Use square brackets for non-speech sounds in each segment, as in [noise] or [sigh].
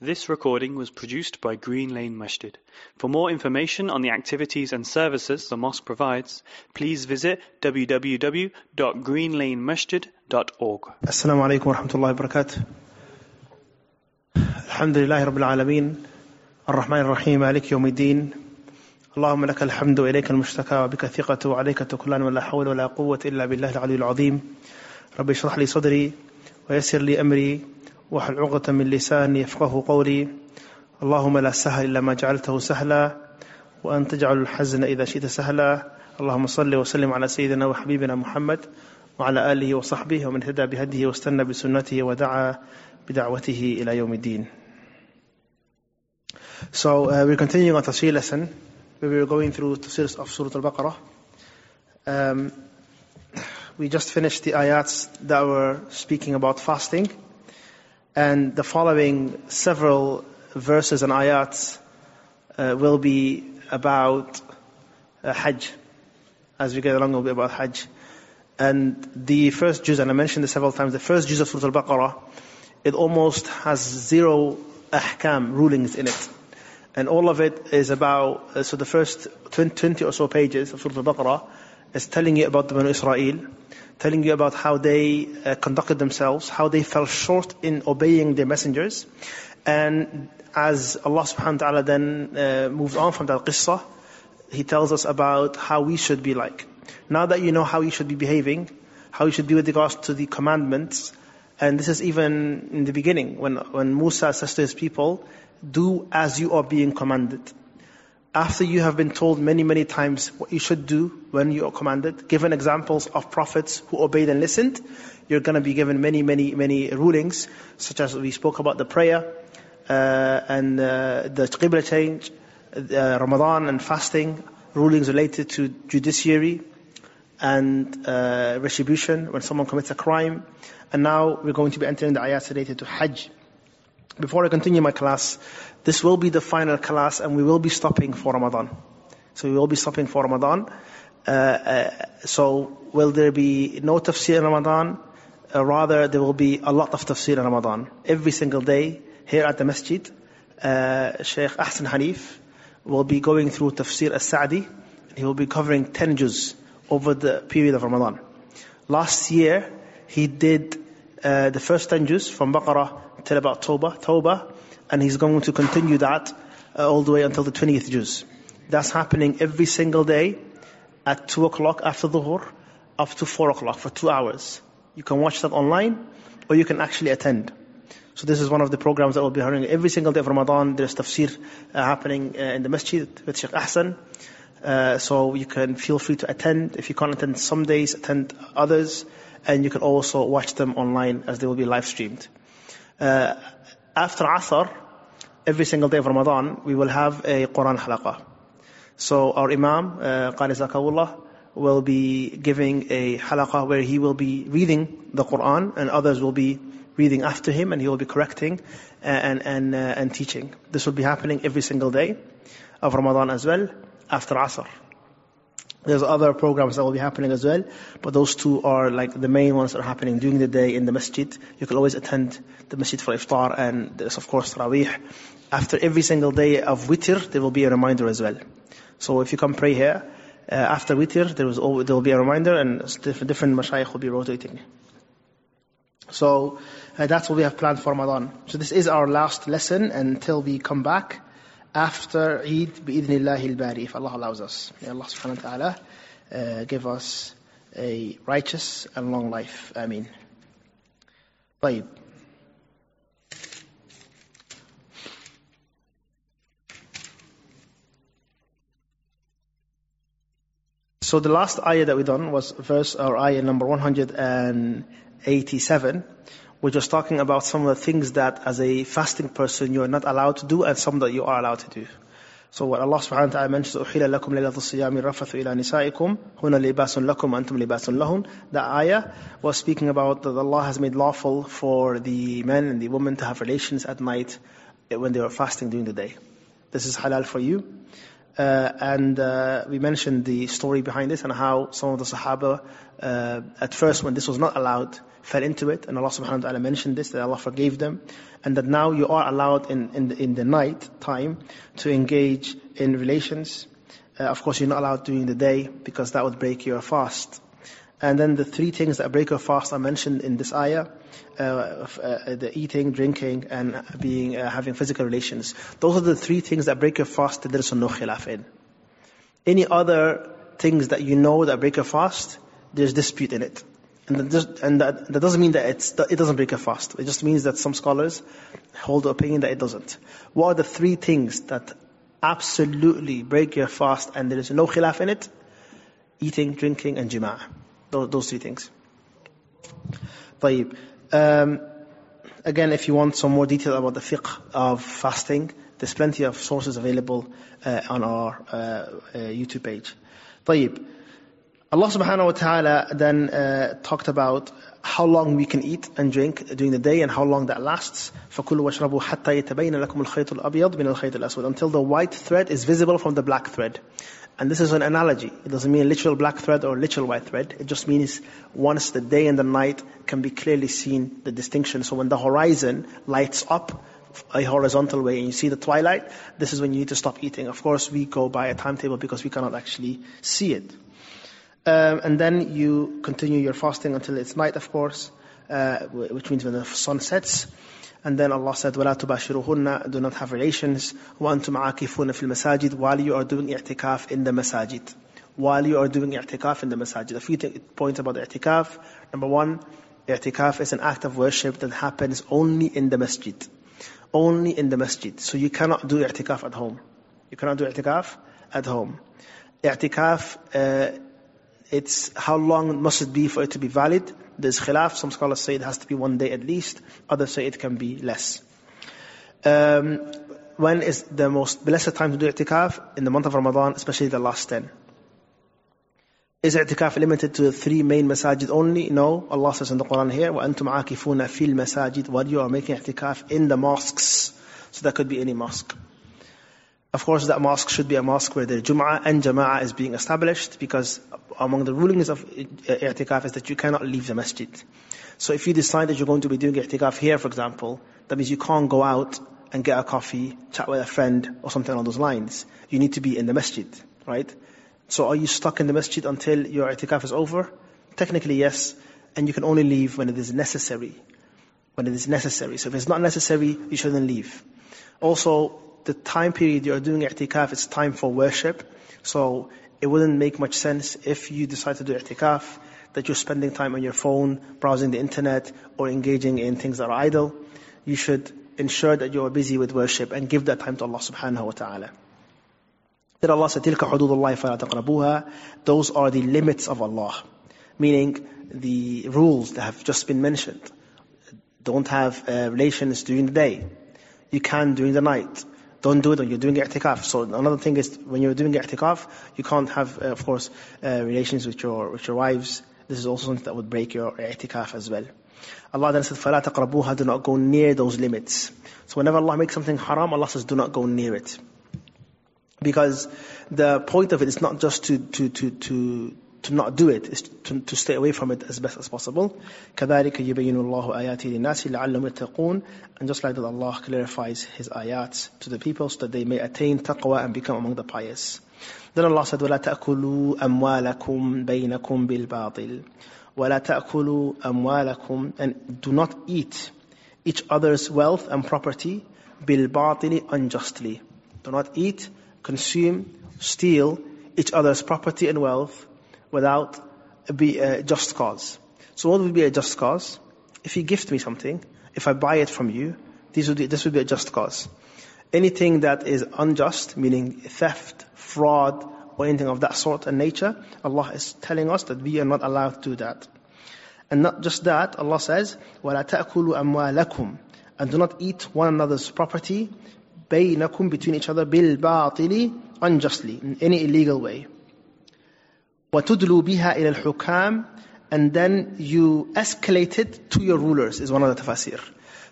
This recording was produced by Green Lane Masjid. For more information on the activities and services the mosque provides, please visit www.greenlanemasjid.org. السلام عليكم ورحمة الله وبركاته الحمد لله رب العالمين الرحمن الرحيم مالك يوم الدين اللهم لك الحمد وإليك المشتكى وبك الثقة وعليك تكلان ولا حول ولا قوة إلا بالله العلي العظيم رب اشرح لي صدري ويسر لي أمري واحلل عقدة من لساني يفقه قولي. اللهم لا سهل إلا ما جعلته سهلا وأن تجعل الحزن إذا شئت سهلا. اللهم صل وسلم على سيدنا وحبيبنا محمد وعلى آله وصحبه ومن هدى بهديه واستنى بسنته ودعا بدعوته إلى يوم الدين. So uh, we're continuing our tafsir lesson. Where we were going through tafsir of Surah Al-Baqarah. Um, we just finished the ayats that were speaking about fasting. And the following several verses and ayats uh, will be about uh, Hajj. As we get along, will be about Hajj. And the first juz, and I mentioned this several times, the first juz of Surah Al-Baqarah, it almost has zero ahkam rulings in it. And all of it is about, uh, so the first 20 or so pages of Surah Al-Baqarah is telling you about the Banu Israel, telling you about how they uh, conducted themselves, how they fell short in obeying their messengers. And as Allah subhanahu wa ta'ala then uh, on from that qissa, He tells us about how we should be like. Now that you know how you should be behaving, how you should be with regards to the commandments, and this is even in the beginning, when, when Musa says to his people, do as you are being commanded. After you have been told many, many times what you should do when you are commanded, given examples of prophets who obeyed and listened, you're going to be given many, many, many rulings, such as we spoke about the prayer, uh, and uh, the qibla change, uh, Ramadan and fasting, rulings related to judiciary, and uh, retribution when someone commits a crime. And now we're going to be entering the ayats related to Hajj. Before I continue my class, this will be the final class and we will be stopping for Ramadan. So we will be stopping for Ramadan. Uh, uh, so will there be no tafsir in Ramadan? Uh, rather, there will be a lot of tafsir in Ramadan. Every single day here at the masjid, uh, Sheikh Ahsan Hanif will be going through tafsir as-Sa'di. He will be covering 10 juz over the period of Ramadan. Last year, he did uh, the first 10 juz from Baqarah till about Tawbah, Tawbah, and he's going to continue that uh, all the way until the 20th juz. That's happening every single day at 2 o'clock after Dhuhr up to 4 o'clock for two hours. You can watch that online or you can actually attend. So this is one of the programs that will be happening every single day of Ramadan. There's tafsir uh, happening uh, in the masjid with Sheikh Ahsan. Uh, so you can feel free to attend. If you can't attend some days, attend others. And you can also watch them online as they will be live streamed. Uh, after Asr, every single day of Ramadan, we will have a Quran halaqah. So our Imam, uh, Qari Zakawullah, will be giving a halaqah where he will be reading the Quran and others will be reading after him and he will be correcting and, and, uh, and teaching. This will be happening every single day of Ramadan as well, after Asr. There's other programs that will be happening as well, but those two are like the main ones that are happening during the day in the masjid. You can always attend the masjid for iftar and there's of course Taraweeh. After every single day of witr, there will be a reminder as well. So if you come pray here, uh, after witr, there, was, there will be a reminder and different, different mashayikh will be rotating. So uh, that's what we have planned for Ramadan. So this is our last lesson until we come back after Eid bi'idhnillahi al-bari, if Allah allows us. May Allah subhanahu wa ta'ala uh, give us a righteous and long life. Ameen. طيب. So the last ayah that we done was verse or ayah number 187 which was talking about some of the things that as a fasting person you are not allowed to do and some that you are allowed to do. So what Allah subhanahu wa ta'ala mentions, أُحِلَ لَكُمْ لَيْلَةُ الصِّيَامِ الرَّفَثُ إِلَى نِسَائِكُمْ هُنَ لِبَاسٌ لَكُمْ أَنْتُمْ لِبَاسٌ لَهُنْ The ayah was speaking about that Allah has made lawful for the men and the women to have relations at night when they are fasting during the day. This is halal for you. Uh, and uh, we mentioned the story behind this and how some of the Sahaba, uh, at first when this was not allowed, fell into it. And Allah subhanahu wa ta'ala mentioned this, that Allah forgave them. And that now you are allowed in, in, the, in the night time to engage in relations. Uh, of course, you're not allowed during the day because that would break your fast. And then the three things that break your fast are mentioned in this ayah. Uh, uh, the eating, drinking, and being uh, having physical relations. Those are the three things that break your fast there is no khilaf in. Any other things that you know that break your fast, there's dispute in it. And, that, just, and that, that, doesn't mean that it doesn't break a fast. It just means that some scholars hold the opinion that it doesn't. What are the three things that absolutely break your fast and there is no khilaf in it? Eating, drinking, and jima'. Those, those three things. طيب. Um, again, if you want some more detail about the fiqh of fasting, there's plenty of sources available uh, on our uh, uh, YouTube page. طيب. Allah subhanahu wa ta'ala then uh, talked about how long we can eat and drink during the day and how long that lasts. فَكُلُوا وَاشْرَبُوا حَتَّى يَتَبَيْنَ لَكُمُ الْخَيْطُ الْأَبْيَضُ مِنَ الْخَيْطِ الْأَسْوَدِ Until the white thread is visible from the black thread. And this is an analogy. It doesn't mean literal black thread or literal white thread. It just means once the day and the night can be clearly seen, the distinction. So when the horizon lights up a horizontal way and you see the twilight, this is when you need to stop eating. Of course, we go by a timetable because we cannot actually see it. Um, and then you continue your fasting until it's night, of course, uh, which means when the sun sets. And then Allah said, وَلَا تُبَاشِرُهُنَّ Do not have relations. وَأَنْتُمْ عَاكِفُونَ فِي الْمَسَاجِدِ While you are doing i'tikaf in the masajid. While you are doing i'tikaf in the masajid. A few points about i'tikaf. Number one, i'tikaf is an act of worship that happens only in the masjid. Only in the masjid. So you cannot do i'tikaf at home. You cannot do i'tikaf at home. I'tikaf uh, it's how long must it be for it to be valid? There's khilaf. Some scholars say it has to be one day at least. Others say it can be less. Um, when is the most blessed time to do i'tikaf? In the month of Ramadan, especially the last 10. Is i'tikaf limited to the three main masajid only? No. Allah says in the Quran here, وَأَنْتُمْ عَاكِفُونَ فِي الْمَسَاجِدِ While you are making i'tikaf in the mosques. So that could be any mosque. Of course, that mosque should be a mosque where the Jum'ah and Jama'ah is being established because among the rulings of i'tikaf is that you cannot leave the masjid. So if you decide that you're going to be doing i'tikaf here, for example, that means you can't go out and get a coffee, chat with a friend, or something along those lines. You need to be in the masjid, right? So are you stuck in the masjid until your i'tikaf is over? Technically, yes. And you can only leave when it is necessary. When it is necessary. So if it's not necessary, you shouldn't leave. Also, the time period you're doing i'tikaf, it's time for worship. So it wouldn't make much sense if you decide to do i'tikaf, that you're spending time on your phone, browsing the internet, or engaging in things that are idle. You should ensure that you are busy with worship and give that time to Allah subhanahu wa ta'ala. Then Allah said, تِلْكَ حُدُودُ اللَّهِ فَلَا تَقْرَبُوهَا Those are the limits of Allah. Meaning, the rules that have just been mentioned. Don't have uh, relations during the day. You can during the night. Don't do it when you're doing i'tikaf. So another thing is when you're doing i'tikaf, you can't have, uh, of course, uh, relations with your with your wives. This is also something that would break your i'tikaf as well. Allah then said, فَلَا تَقْرَبُوهَا Do not go near those limits. So whenever Allah makes something haram, Allah says, do not go near it. Because the point of it is not just to, to, to, to, to not do it, is to, to stay away from it as best as possible. كَذَلِكَ يُبَيِّنُ اللَّهُ آيَاتِهِ لِلنَّاسِ لَعَلَّهُمْ يَتَّقُونَ And just like that Allah clarifies His ayats to the people so that they may attain taqwa and become among the pious. Then Allah said, وَلَا تَأْكُلُوا أَمْوَالَكُمْ بَيْنَكُمْ بِالْبَاطِلِ وَلَا تَأْكُلُوا أَمْوَالَكُمْ And do not eat each other's wealth and property بِالْبَاطِلِ unjustly. Do not eat, consume, steal each other's property and wealth without be a just cause. So what would be a just cause? If you gift me something, if I buy it from you, this would be, this would be a just cause. Anything that is unjust, meaning theft, fraud, or anything of that sort and nature, Allah is telling us that we are not allowed to do that. And not just that, Allah says, وَلَا تَأْكُلُوا أَمْوَالَكُمْ And do not eat one another's property, بَيْنَكُمْ between each other, بِالْبَاطِلِ unjustly, in any illegal way. وَتُدْلُوا بِهَا إِلَى الْحُكَامِ And then you escalate it to your rulers, is one of the tafsir.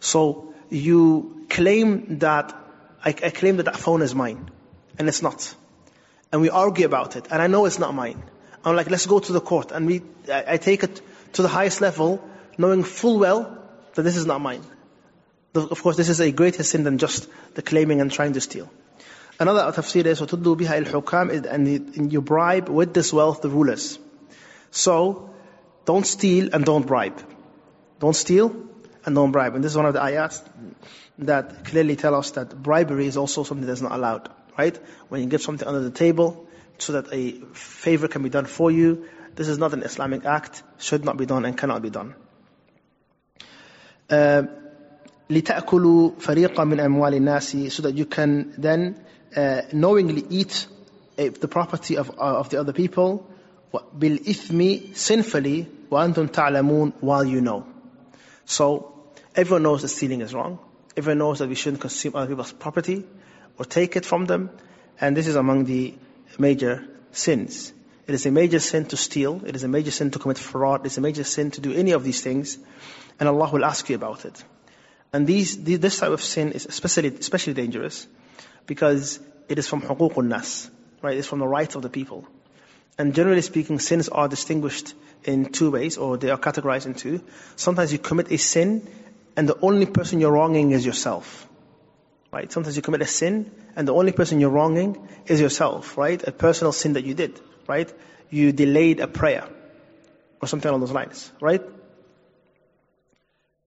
So you claim that, I, I claim that that phone is mine. And it's not. and we argue about it, and I know it's not mine. I'm like, let's go to the court, and we, I, I take it to the highest level, knowing full well that this is not mine. Of course, this is a greater sin than just the claiming and trying to steal. Another tafsir is وَتُدُّوا بِهَا الْحُكَامِ and you bribe with this wealth the rulers. So, don't steal and don't bribe. Don't steal and don't bribe. And this is one of the ayats that clearly tell us that bribery is also something that's not allowed. Right? When you give something under the table so that a favor can be done for you, this is not an Islamic act, should not be done and cannot be done. Uh, لِتَأْكُلُوا فَرِيقًا مِنْ أَمْوَالِ النَّاسِ So that you can then uh, knowingly eat uh, the property of, uh, of the other people بالإثم sinfully وأنتم تعلمون while you know. So everyone knows that stealing is wrong. Everyone knows that we shouldn't consume other people's property or take it from them. And this is among the major sins. It is a major sin to steal. It is a major sin to commit fraud. It is a major sin to do any of these things. And Allah will ask you about it. And these, this type of sin is especially, especially dangerous because it is from huququn nas, right? It's from the rights of the people. And generally speaking, sins are distinguished in two ways, or they are categorized in two. Sometimes you commit a sin, and the only person you're wronging is yourself. Right? Sometimes you commit a sin, and the only person you're wronging is yourself, right? A personal sin that you did, right? You delayed a prayer, or something along those lines, right?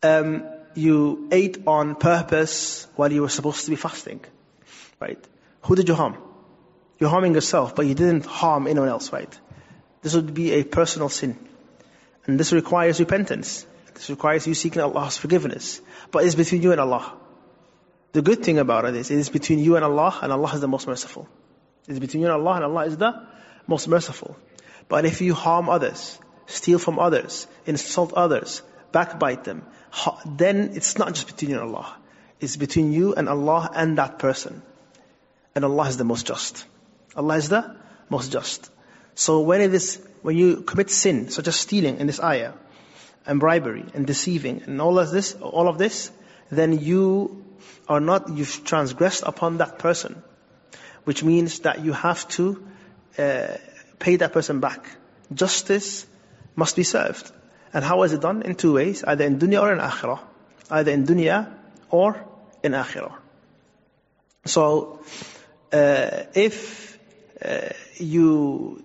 Um, you ate on purpose while you were supposed to be fasting. Right? Who did you harm? You're harming yourself, but you didn't harm anyone else, right? This would be a personal sin. And this requires repentance. This requires you seeking Allah's forgiveness. But it's between you and Allah. The good thing about it is, it is between you and Allah, and Allah is the most merciful. It is between you and Allah, and Allah is the most merciful. But if you harm others, steal from others, insult others, backbite them, then it's not just between you and Allah. It's between you and Allah and that person. And Allah is the most just. Allah is the most just. So when it is, when you commit sin, such as stealing in this ayah, and bribery, and deceiving, and all of this, all of this, then you are not, you've transgressed upon that person. Which means that you have to uh, pay that person back. Justice must be served. And how is it done? In two ways, either in dunya or in akhirah. Either in dunya or in akhirah. So, if uh, you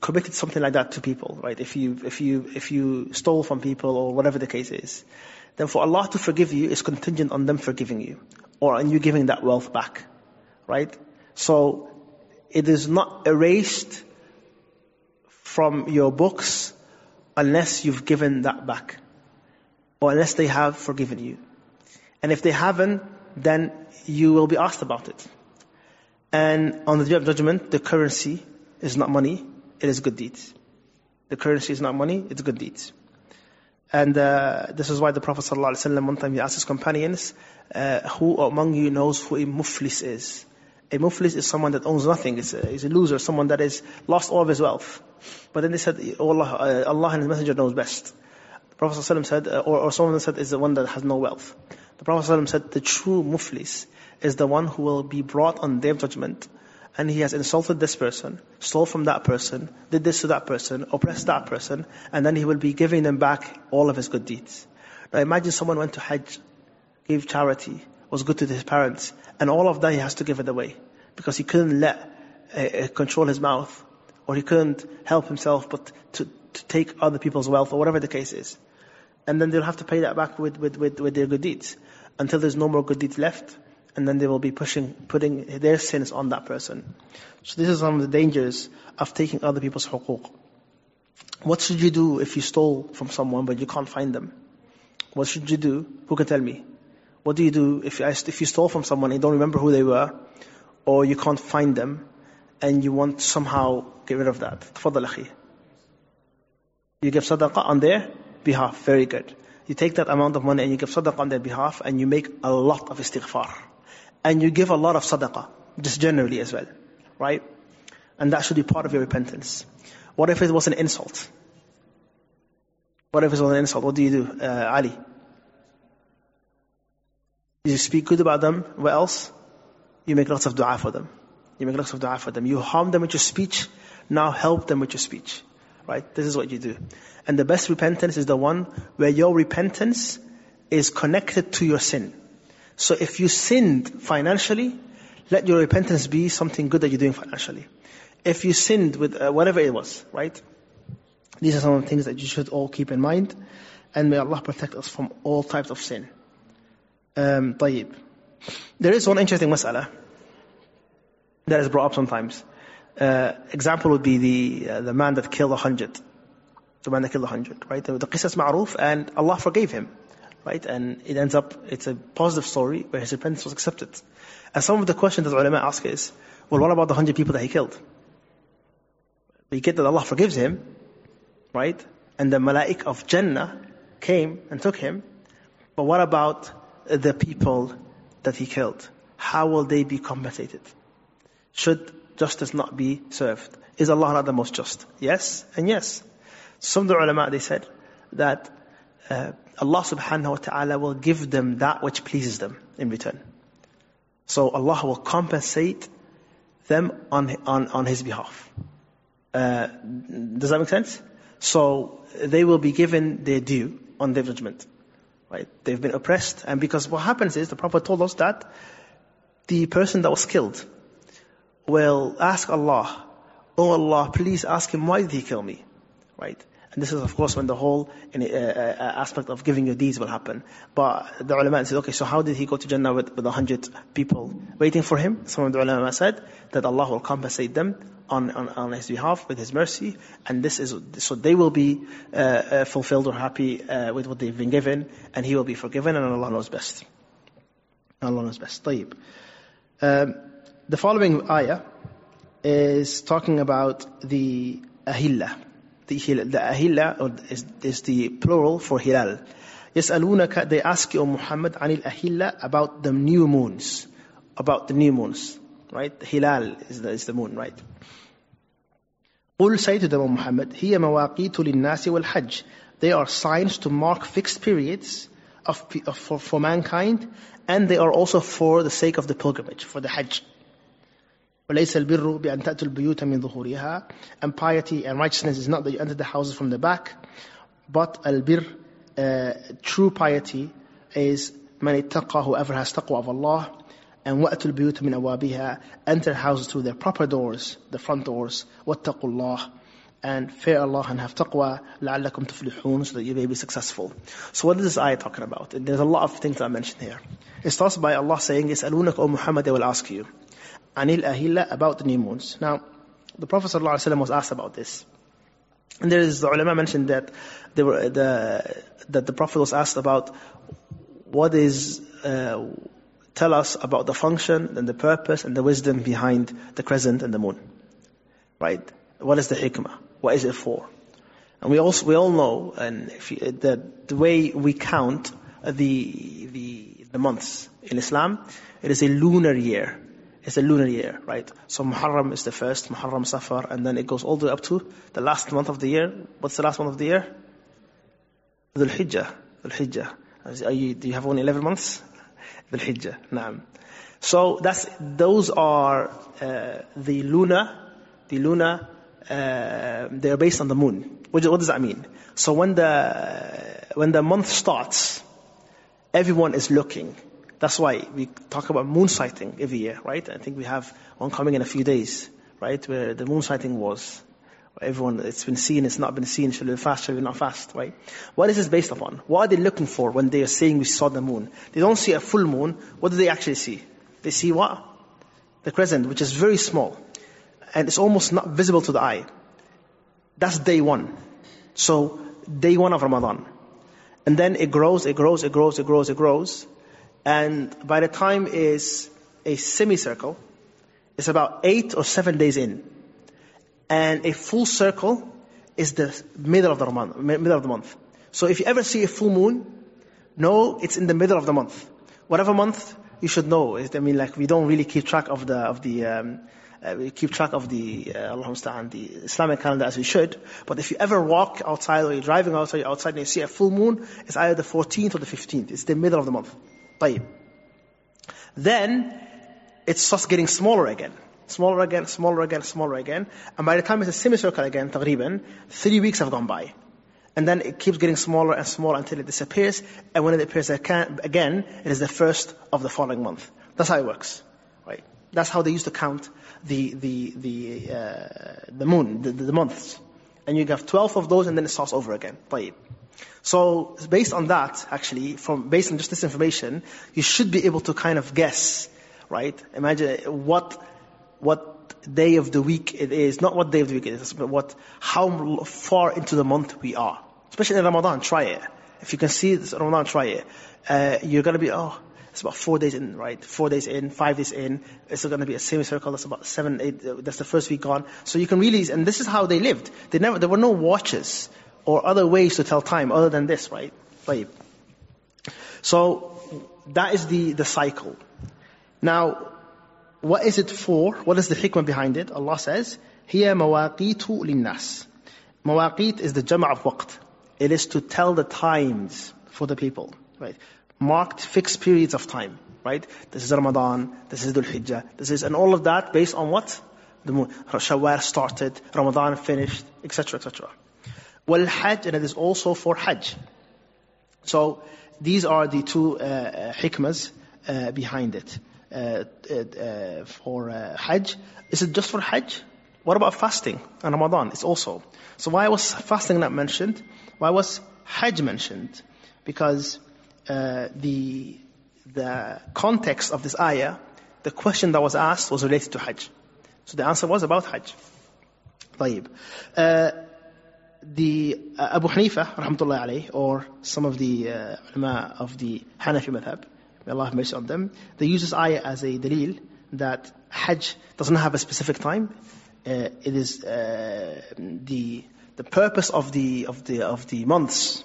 committed something like that to people, right? If you, if you, if you stole from people or whatever the case is, then for Allah to forgive you is contingent on them forgiving you or on you giving that wealth back, right? So, it is not erased from your books unless you've given that back. Or unless they have forgiven you. And if they haven't, then you will be asked about it. And on the day of judgment, the currency is not money, it is good deeds. The currency is not money, it's good deeds. And uh, this is why the Prophet ﷺ, one time he asked his companions, uh, who among you knows who a muflis is? A muflis is someone that owns nothing. He's a, he's a loser, someone that has lost all of his wealth. But then they said, oh Allah, uh, Allah and His Messenger knows best. Prophet ﷺ said, uh, or, or someone said, is the one that has no wealth. The Prophet ﷺ said, the true muflis is the one who will be brought on day of judgment and he has insulted this person, stole from that person, did this to that person, oppressed that person, and then he will be giving them back all of his good deeds. Now imagine someone went to Hajj, gave charity, was good to his parents, and all of that he has to give it away because he couldn't let uh, uh, control his mouth, or he couldn't help himself but to, to take other people's wealth, or whatever the case is and then they'll have to pay that back with, with, with, with their good deeds until there's no more good deeds left. And then they will be pushing, putting their sins on that person. So this is one of the dangers of taking other people's huquq. What should you do if you stole from someone but you can't find them? What should you do? Who can tell me? What do you do if, if you stole from someone and you don't remember who they were or you can't find them and you want somehow get rid of that? Tafadal akhi. You give sadaqah on there behalf. Very good. You take that amount of money and you give sadaqah on their behalf, and you make a lot of istighfar. And you give a lot of sadaqah, just generally as well. Right? And that should be part of your repentance. What if it was an insult? What if it was an insult? What do you do, uh, Ali? You speak good about them. What else? You make lots of dua for them. You make lots of dua for them. You harm them with your speech. Now help them with your speech Right? This is what you do. And the best repentance is the one where your repentance is connected to your sin. So if you sinned financially, let your repentance be something good that you're doing financially. If you sinned with uh, whatever it was, right? These are some of the things that you should all keep in mind. And may Allah protect us from all types of sin. Um, طيب. There is one interesting mas'ala that is brought up sometimes. Uh, example would be the uh, the man that killed a hundred, the man that killed a hundred, right? The, the qisas ma'ruf, and Allah forgave him, right? And it ends up it's a positive story where his repentance was accepted. And some of the questions that ulama ask is, well, what about the hundred people that he killed? We get that Allah forgives him, right? And the malaik of Jannah came and took him. But what about the people that he killed? How will they be compensated? Should justice not be served? Is Allah not the most just? Yes and yes. Some of the ulama, they said that uh, Allah subhanahu wa ta'ala will give them that which pleases them in return. So Allah will compensate them on, on, on His behalf. Uh, does that make sense? So they will be given their due on their judgment. Right? They've been oppressed. And because what happens is, the Prophet told us that the person that was killed will ask Allah, Oh Allah, please ask him, why did he kill me? Right? And this is of course when the whole uh, uh, aspect of giving your deeds will happen. But the ulama said, okay, so how did he go to Jannah with, with a hundred people waiting for him? Some of the ulama said that Allah will compensate them on, on, on his behalf with his mercy, and this is so they will be uh, uh, fulfilled or happy uh, with what they've been given, and he will be forgiven, and Allah knows best. Allah knows best. طيب. Um, the following ayah is talking about the ahilla. The, the ahilla is, is the plural for hilal. يسألونك, they ask you, O Muhammad, عن الأهلة, about the new moons. About the new moons. Right? Hilal is the, is the moon, right? قل say to them, Muhammad, هي مواقيت للناس والحج. They are signs to mark fixed periods of, of for, for mankind, and they are also for the sake of the pilgrimage, for the Hajj. وليس البر بأن تأتوا البيوت من ظهورها and piety and righteousness is not that you enter the houses from the back but albir uh, true piety is من اتقى whoever has taqwa of Allah and وَأْتُوا الْبِيُوتَ مِنْ أَوَابِهَا Enter houses through their proper doors, the front doors. وَاتَّقُوا اللَّهِ And fear Allah and have taqwa لَعَلَّكُمْ تُفْلِحُونَ So that you may be successful. So what is this ayah talking about? There's a lot of things that I mentioned here. It starts by Allah saying, يَسْأَلُونَكَ O Muhammad, they will ask you. anil ahilla about the new moons. Now, the Prophet ﷺ was asked about this. And there is, the ulama mentioned that they were, the, that the Prophet was asked about what is, uh, tell us about the function and the purpose and the wisdom behind the crescent and the moon. Right? What is the hikmah? What is it for? And we also, we all know, and if you, that the way we count the, the, the months in Islam, it is a lunar year. It's a lunar year, right? So Muharram is the first, Muharram Safar, and then it goes all the way up to the last month of the year. What's the last month of the year? Dhul Hijjah. Dhul Hijjah. You, do you have only 11 months? [laughs] Dhul Hijjah. Naam. So that's, those are uh, the lunar, the lunar, uh, they're based on the moon. What, what does that mean? So when the, when the month starts, everyone is looking. That's why we talk about moon sighting every year, right? I think we have one coming in a few days, right? Where the moon sighting was. Everyone, it's been seen, it's not been seen, should we fast, should we not fast, right? What is this based upon? What are they looking for when they are saying we saw the moon? They don't see a full moon. What do they actually see? They see what? The crescent, which is very small. And it's almost not visible to the eye. That's day one. So, day one of Ramadan. And then it grows, it grows, it grows, it grows, it grows. And by the time is a semicircle, it's about eight or seven days in. And a full circle is the middle of the month, middle of the month. So if you ever see a full moon, know it's in the middle of the month. Whatever month, you should know. I mean, like we don't really keep track of the of the um, uh, we keep track of the uh, the Islamic calendar as we should. But if you ever walk outside or you're driving outside, outside and you see a full moon, it's either the 14th or the 15th. It's the middle of the month. طيب. Then it starts getting smaller again. smaller again, smaller again, smaller again. And by the time it's a semicircle again, تقريبا, three weeks have gone by. And then it keeps getting smaller and smaller until it disappears. And when it appears again, it is the first of the following month. That's how it works. Right? That's how they used to count the, the, the, uh, the moon, the, the months. And you have 12 of those and then it starts over again. طيب. So based on that, actually, from based on just this information, you should be able to kind of guess, right? Imagine what what day of the week it is, not what day of the week it is, but what how far into the month we are. Especially in Ramadan, try it. If you can see this Ramadan, try it. Uh, you're gonna be oh. It's about four days in, right? Four days in, five days in. It's going to be a semicircle. That's about seven, eight. That's the first week gone. So you can really, and this is how they lived. They never, there were no watches or other ways to tell time other than this, right? Right. So that is the, the cycle. Now, what is it for? What is the hikmah behind it? Allah says, هي مواقيت للناس. Mawaqit is the jama' of waqt. It is to tell the times for the people, right? Marked fixed periods of time, right? This is Ramadan, this is Dhul Hijjah, this is, and all of that based on what? The moon. Shawwal started, Ramadan finished, etc., etc. Wal Hajj, and it is also for Hajj. So these are the two uh, uh hikmas uh, behind it. Uh, uh, uh, for uh, Hajj. Is it just for Hajj? What about fasting and Ramadan? It's also. So why was fasting not mentioned? Why was Hajj mentioned? Because uh, the the context of this ayah, the question that was asked was related to Hajj. So the answer was about Hajj. طيب. The uh, Abu Hanifa, rahmatullahi alayh, or some of the uh, ulama of the Hanafi madhab, may Allah have mercy on them, they use this ayah as a dalil that Hajj doesn't have a specific time. Uh, it is uh, the the purpose of the of the of the months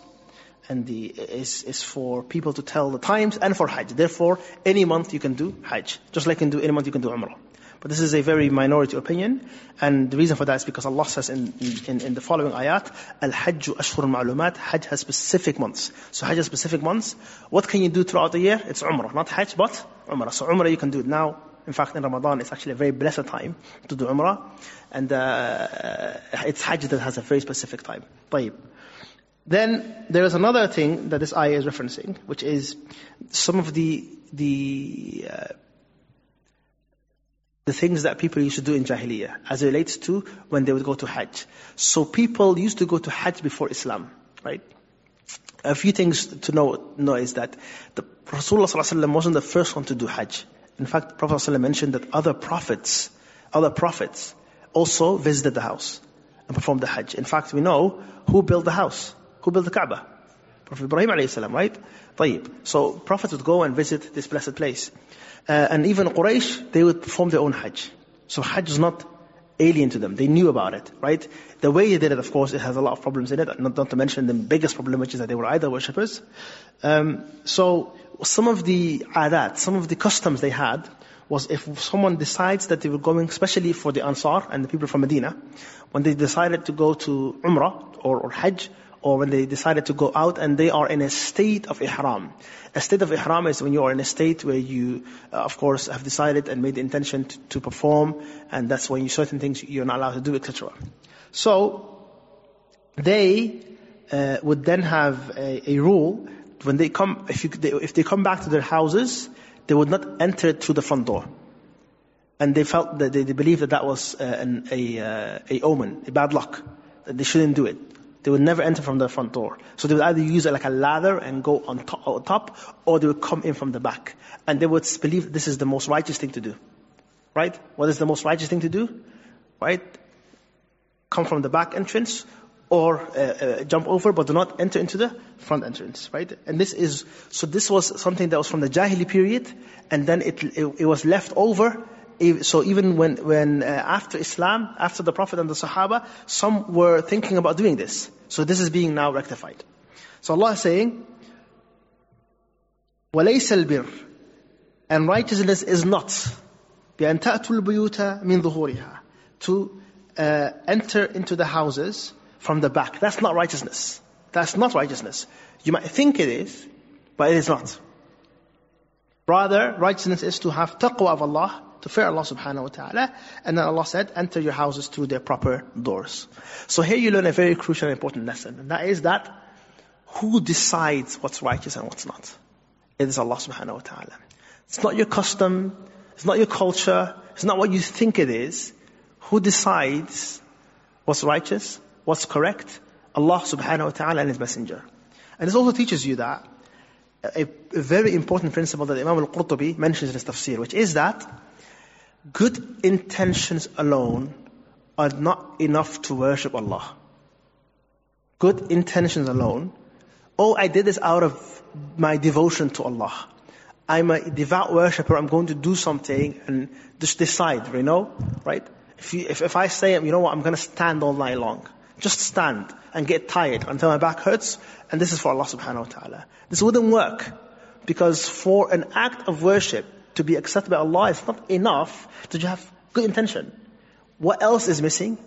and the is is for people to tell the times and for Hajj. Therefore, any month you can do Hajj, just like you can do any month you can do Umrah. But this is a very minority opinion. And the reason for that is because Allah says in, in, in the following ayat, Al-Hajj Ashhur Ma'lumat, Hajj has specific months. So Hajj has specific months. What can you do throughout the year? It's Umrah. Not Hajj, but Umrah. So Umrah you can do it now. In fact, in Ramadan, it's actually a very blessed time to do Umrah. And uh, uh it's Hajj that has a very specific time. طيب. Then there is another thing that this ayah is referencing, which is some of the the uh, the things that people used to do in Jahiliyyah as it relates to when they would go to Hajj. So people used to go to Hajj before Islam, right? A few things to know, know is that the Rasulullah wasn't the first one to do Hajj. In fact, the Prophet ﷺ mentioned that other prophets, other prophets also visited the house and performed the Hajj. In fact, we know who built the house, who built the Kaaba. Prophet Ibrahim alayhi salam, right? طيب. So prophets would go and visit this blessed place. Uh, and even Quraysh, they would perform their own Hajj. So Hajj is not alien to them. They knew about it, right? The way they did it, of course, it has a lot of problems in it. Not, not to mention the biggest problem, which is that they were idol worshippers. Um, so some of the adat, some of the customs they had, was if someone decides that they were going, especially for the Ansar and the people from Medina, when they decided to go to Umrah or, or Hajj, or when they decided to go out and they are in a state of ihram. A state of ihram is when you are in a state where you, uh, of course, have decided and made the intention to, to perform, and that's when you certain things you're not allowed to do, etc. So they uh, would then have a, a, rule when they come, if, you, they, if they come back to their houses, they would not enter through the front door. And they felt that they, they believed that that was uh, an, a, uh, a omen, a bad luck, that they shouldn't do it. They would never enter from the front door. So they would either use like a ladder and go on top, on top, or they would come in from the back. And they would believe this is the most righteous thing to do. Right? What is the most righteous thing to do? Right? Come from the back entrance, or uh, uh, jump over, but do not enter into the front entrance, right? And this is, so this was something that was from the Jahili period, and then it, it, it was left over so even when, when uh, after Islam, after the Prophet and the Sahaba, some were thinking about doing this. So this is being now rectified. So Allah is saying, وَلَيْسَ الْبِرِّ And righteousness is not بِأَن تَأْتُوا الْبُيُوتَ مِنْ ظُهُورِهَا To uh, enter into the houses from the back. That's not righteousness. That's not righteousness. You might think it is, but it is not. Rather, righteousness is to have taqwa of Allah to fear Allah subhanahu wa ta'ala. And then Allah said, enter your houses through their proper doors. So here you learn a very crucial and important lesson. And that is that who decides what's righteous and what's not? It is Allah subhanahu wa ta'ala. It's not your custom, it's not your culture, it's not what you think it is. Who decides what's righteous, what's correct? Allah subhanahu wa ta'ala and His Messenger. And this also teaches you that a, a very important principle that Imam al-Qurtubi mentions in his tafsir, which is that good intentions alone are not enough to worship Allah. Good intentions alone. Oh, I did this out of my devotion to Allah. I'm a devout worshipper, I'm going to do something and just decide, you know, right? If, you, if, if I say, you know what, I'm going to stand all night long. Just stand and get tired until my back hurts. And this is for Allah subhanahu wa ta'ala. This wouldn't work. Because for an act of worship to be accepted by Allah, it's not enough to have good intention. What else is missing?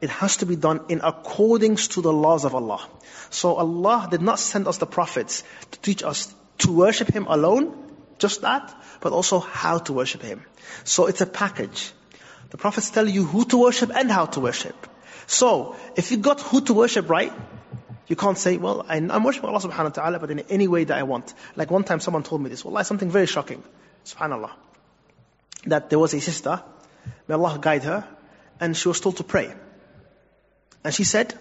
It has to be done in accordance to the laws of Allah. So Allah did not send us the prophets to teach us to worship Him alone, just that, but also how to worship Him. So it's a package. The prophets tell you who to worship and how to worship. So, if you got who to worship right, you can't say, well, I'm worshiping Allah subhanahu wa ta'ala, but in any way that I want. Like one time someone told me this, Wallah, something very shocking. Subhanallah. That there was a sister, may Allah guide her, and she was told to pray. And she said,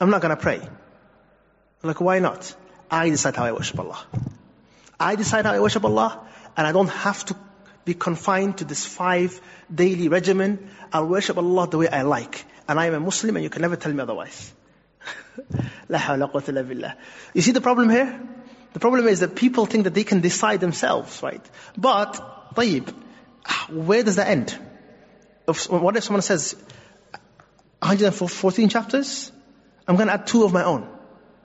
I'm not gonna pray. I'm like, why not? I decide how I worship Allah. I decide how I worship Allah, and I don't have to be confined to this five daily regimen. I'll worship Allah the way I like and I am a Muslim and you can never tell me otherwise. [laughs] you see the problem here? The problem is that people think that they can decide themselves, right? But, طيب, where does that end? If, what if someone says, 114 chapters? I'm going to add two of my own.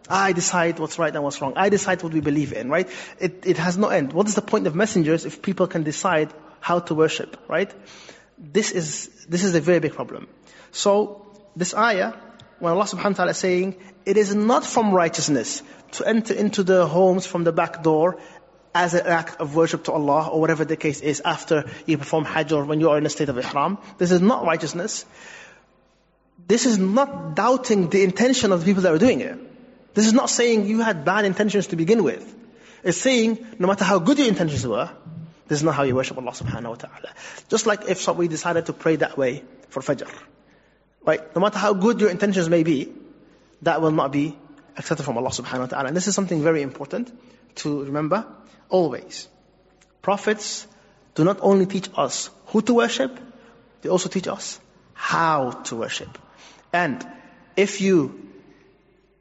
I decide what's right and what's wrong. I decide what we believe in, right? It, it has no end. What is the point of messengers if people can decide how to worship, right? This is, this is a very big problem. So, this ayah, when Allah subhanahu wa ta'ala is saying, it is not from righteousness to enter into the homes from the back door as an act of worship to Allah or whatever the case is after you perform Hajj or when you are in a state of Ihram. This is not righteousness. This is not doubting the intention of the people that are doing it. This is not saying you had bad intentions to begin with. It's saying no matter how good your intentions were, this is not how you worship Allah subhanahu wa ta'ala. Just like if we decided to pray that way for Fajr. Right? No matter how good your intentions may be, that will not be accepted from Allah subhanahu wa ta'ala. And this is something very important to remember always. Prophets do not only teach us who to worship, they also teach us how to worship. And if you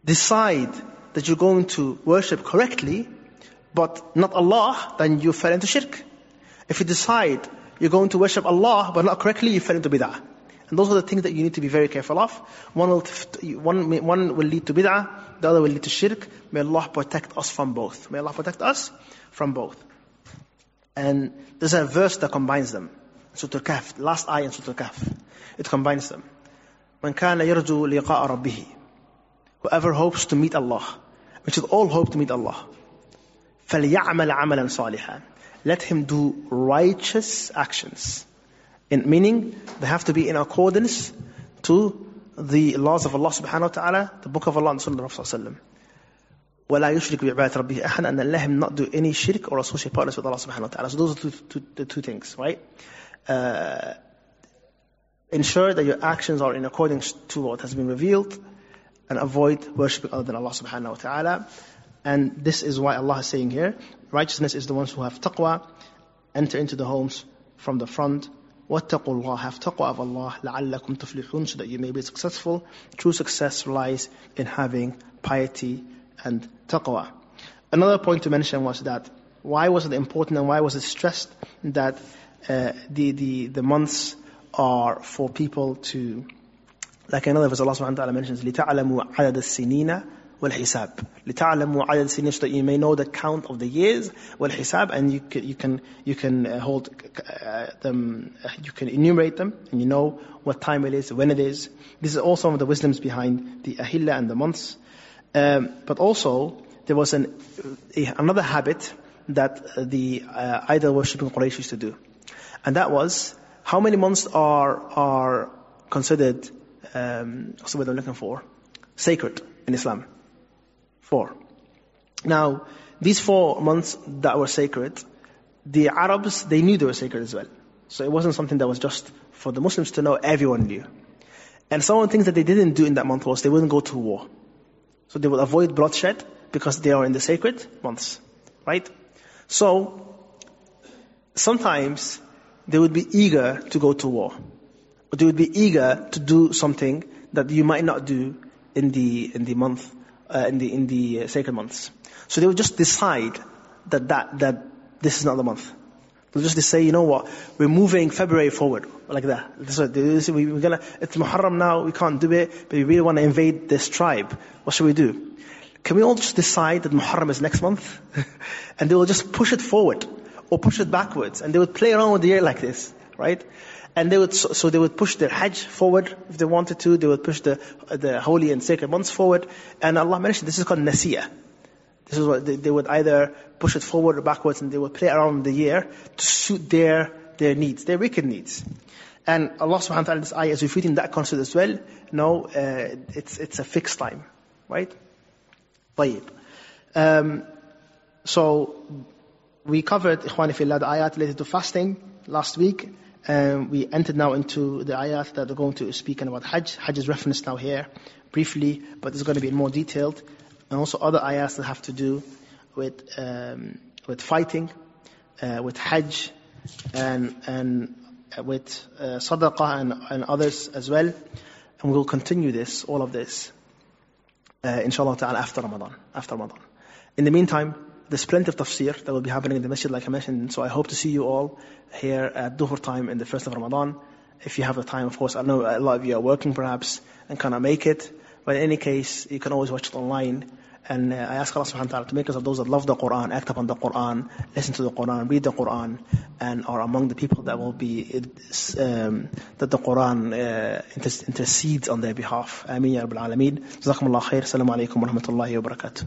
decide that you're going to worship correctly, but not Allah, then you fell into shirk. If you decide you're going to worship Allah, but not correctly, you fell into bid'ah. And those are the things that you need to be very careful of. One will, one, one will lead to bid'ah, the other will lead to shirk. May Allah protect us from both. May Allah protect us from both. And there's a verse that combines them. Surah Al-Kahf, last ayah in Surah Al-Kahf. It combines them. من كان يرجو لقاء ربه Whoever hopes to meet Allah, which is all hope to meet Allah. فليعمل عملا صالحا let him do righteous actions. In, meaning, they have to be in accordance to the laws of Allah subhanahu wa ta'ala, the book of Allah and Sunnah of Rasulullah ولا يشرك بعبادة ربه أحدا and let him not do any shirk or associate partners with Allah subhanahu wa ta'ala. So those are two, two, the two things, right? Uh, ensure that your actions are in accordance to what has been revealed and avoid worshipping other than Allah subhanahu wa ta'ala. And this is why Allah is saying here, righteousness is the ones who have taqwa, enter into the homes from the front. وَاتَّقُوا اللَّهِ Have taqwa of Allah, لَعَلَّكُمْ تُفْلِحُونَ So that you may be successful. True success lies in having piety and taqwa. Another point to mention was that, why was it important and why was it stressed that uh, the, the, the months are for people to, like another verse Allah subhanahu wa ta'ala mentions, لِتَعْلَمُوا عَدَدَ السِّنِينَ والحساب لتعلموا عدد السنين so that you may know the count of the years والحساب and you can you can you can uh, hold uh, them uh, you can enumerate them and you know what time it is when it is this is all some of the wisdoms behind the ahilla and the months um, but also there was an another habit that the uh, idol worshipping Quraysh used to do And that was, how many months are, are considered, um, what's the word I'm looking for? Sacred in Islam? Four. Now, these four months that were sacred, the Arabs, they knew they were sacred as well. So it wasn't something that was just for the Muslims to know, everyone knew. And some of the things that they didn't do in that month was they wouldn't go to war. So they would avoid bloodshed because they are in the sacred months. Right? So, sometimes they would be eager to go to war. Or they would be eager to do something that you might not do in the, in the month, uh, in the, in the uh, sacred months. So they will just decide that, that, that this is not the month. They'll just say, you know what, we're moving February forward, like that. So we're gonna, it's Muharram now, we can't do it, but we really want to invade this tribe. What should we do? Can we all just decide that Muharram is next month? [laughs] and they will just push it forward, or push it backwards, and they would play around with the year like this, right? And they would, so, so they would push their Hajj forward if they wanted to, they would push the, the holy and sacred months forward, and Allah mentioned this is called Nasiyah. This is what they, they, would either push it forward or backwards, and they would play around the year to suit their their needs, their wicked needs. And Allah subhanahu wa ta'ala, this ayah is refuting that concept as well. No, uh, it's, it's a fixed time. Right? طيب. Um, so, we covered, Ikhwani fillah, the ayat related to fasting last week. Um, we entered now into the ayat that are going to speak about Hajj. Hajj is referenced now here, briefly, but it's going to be more detailed and also other ayahs that have to do with um, with fighting, uh, with Hajj, and and with uh, Sadaqah and, and others as well. And we will continue this, all of this, uh, inshallah ta'ala after Ramadan, after Ramadan. In the meantime, there's plenty of tafsir that will be happening in the masjid like I mentioned. So I hope to see you all here at Dhuhr time in the first of Ramadan. If you have the time, of course, I know a lot of you are working perhaps and cannot make it. But in any case, you can always watch it online. And uh, I ask Allah subhanahu wa ta'ala to make us of those that love the Quran, act upon the Quran, listen to the Quran, read the Quran, and are among the people that will be, um, that the Quran uh, intercedes on their behalf. Ameen ya Rabbil Alameen. Jazakumullah khair. Assalamu alaikum wa rahmatullahi wa barakatuh.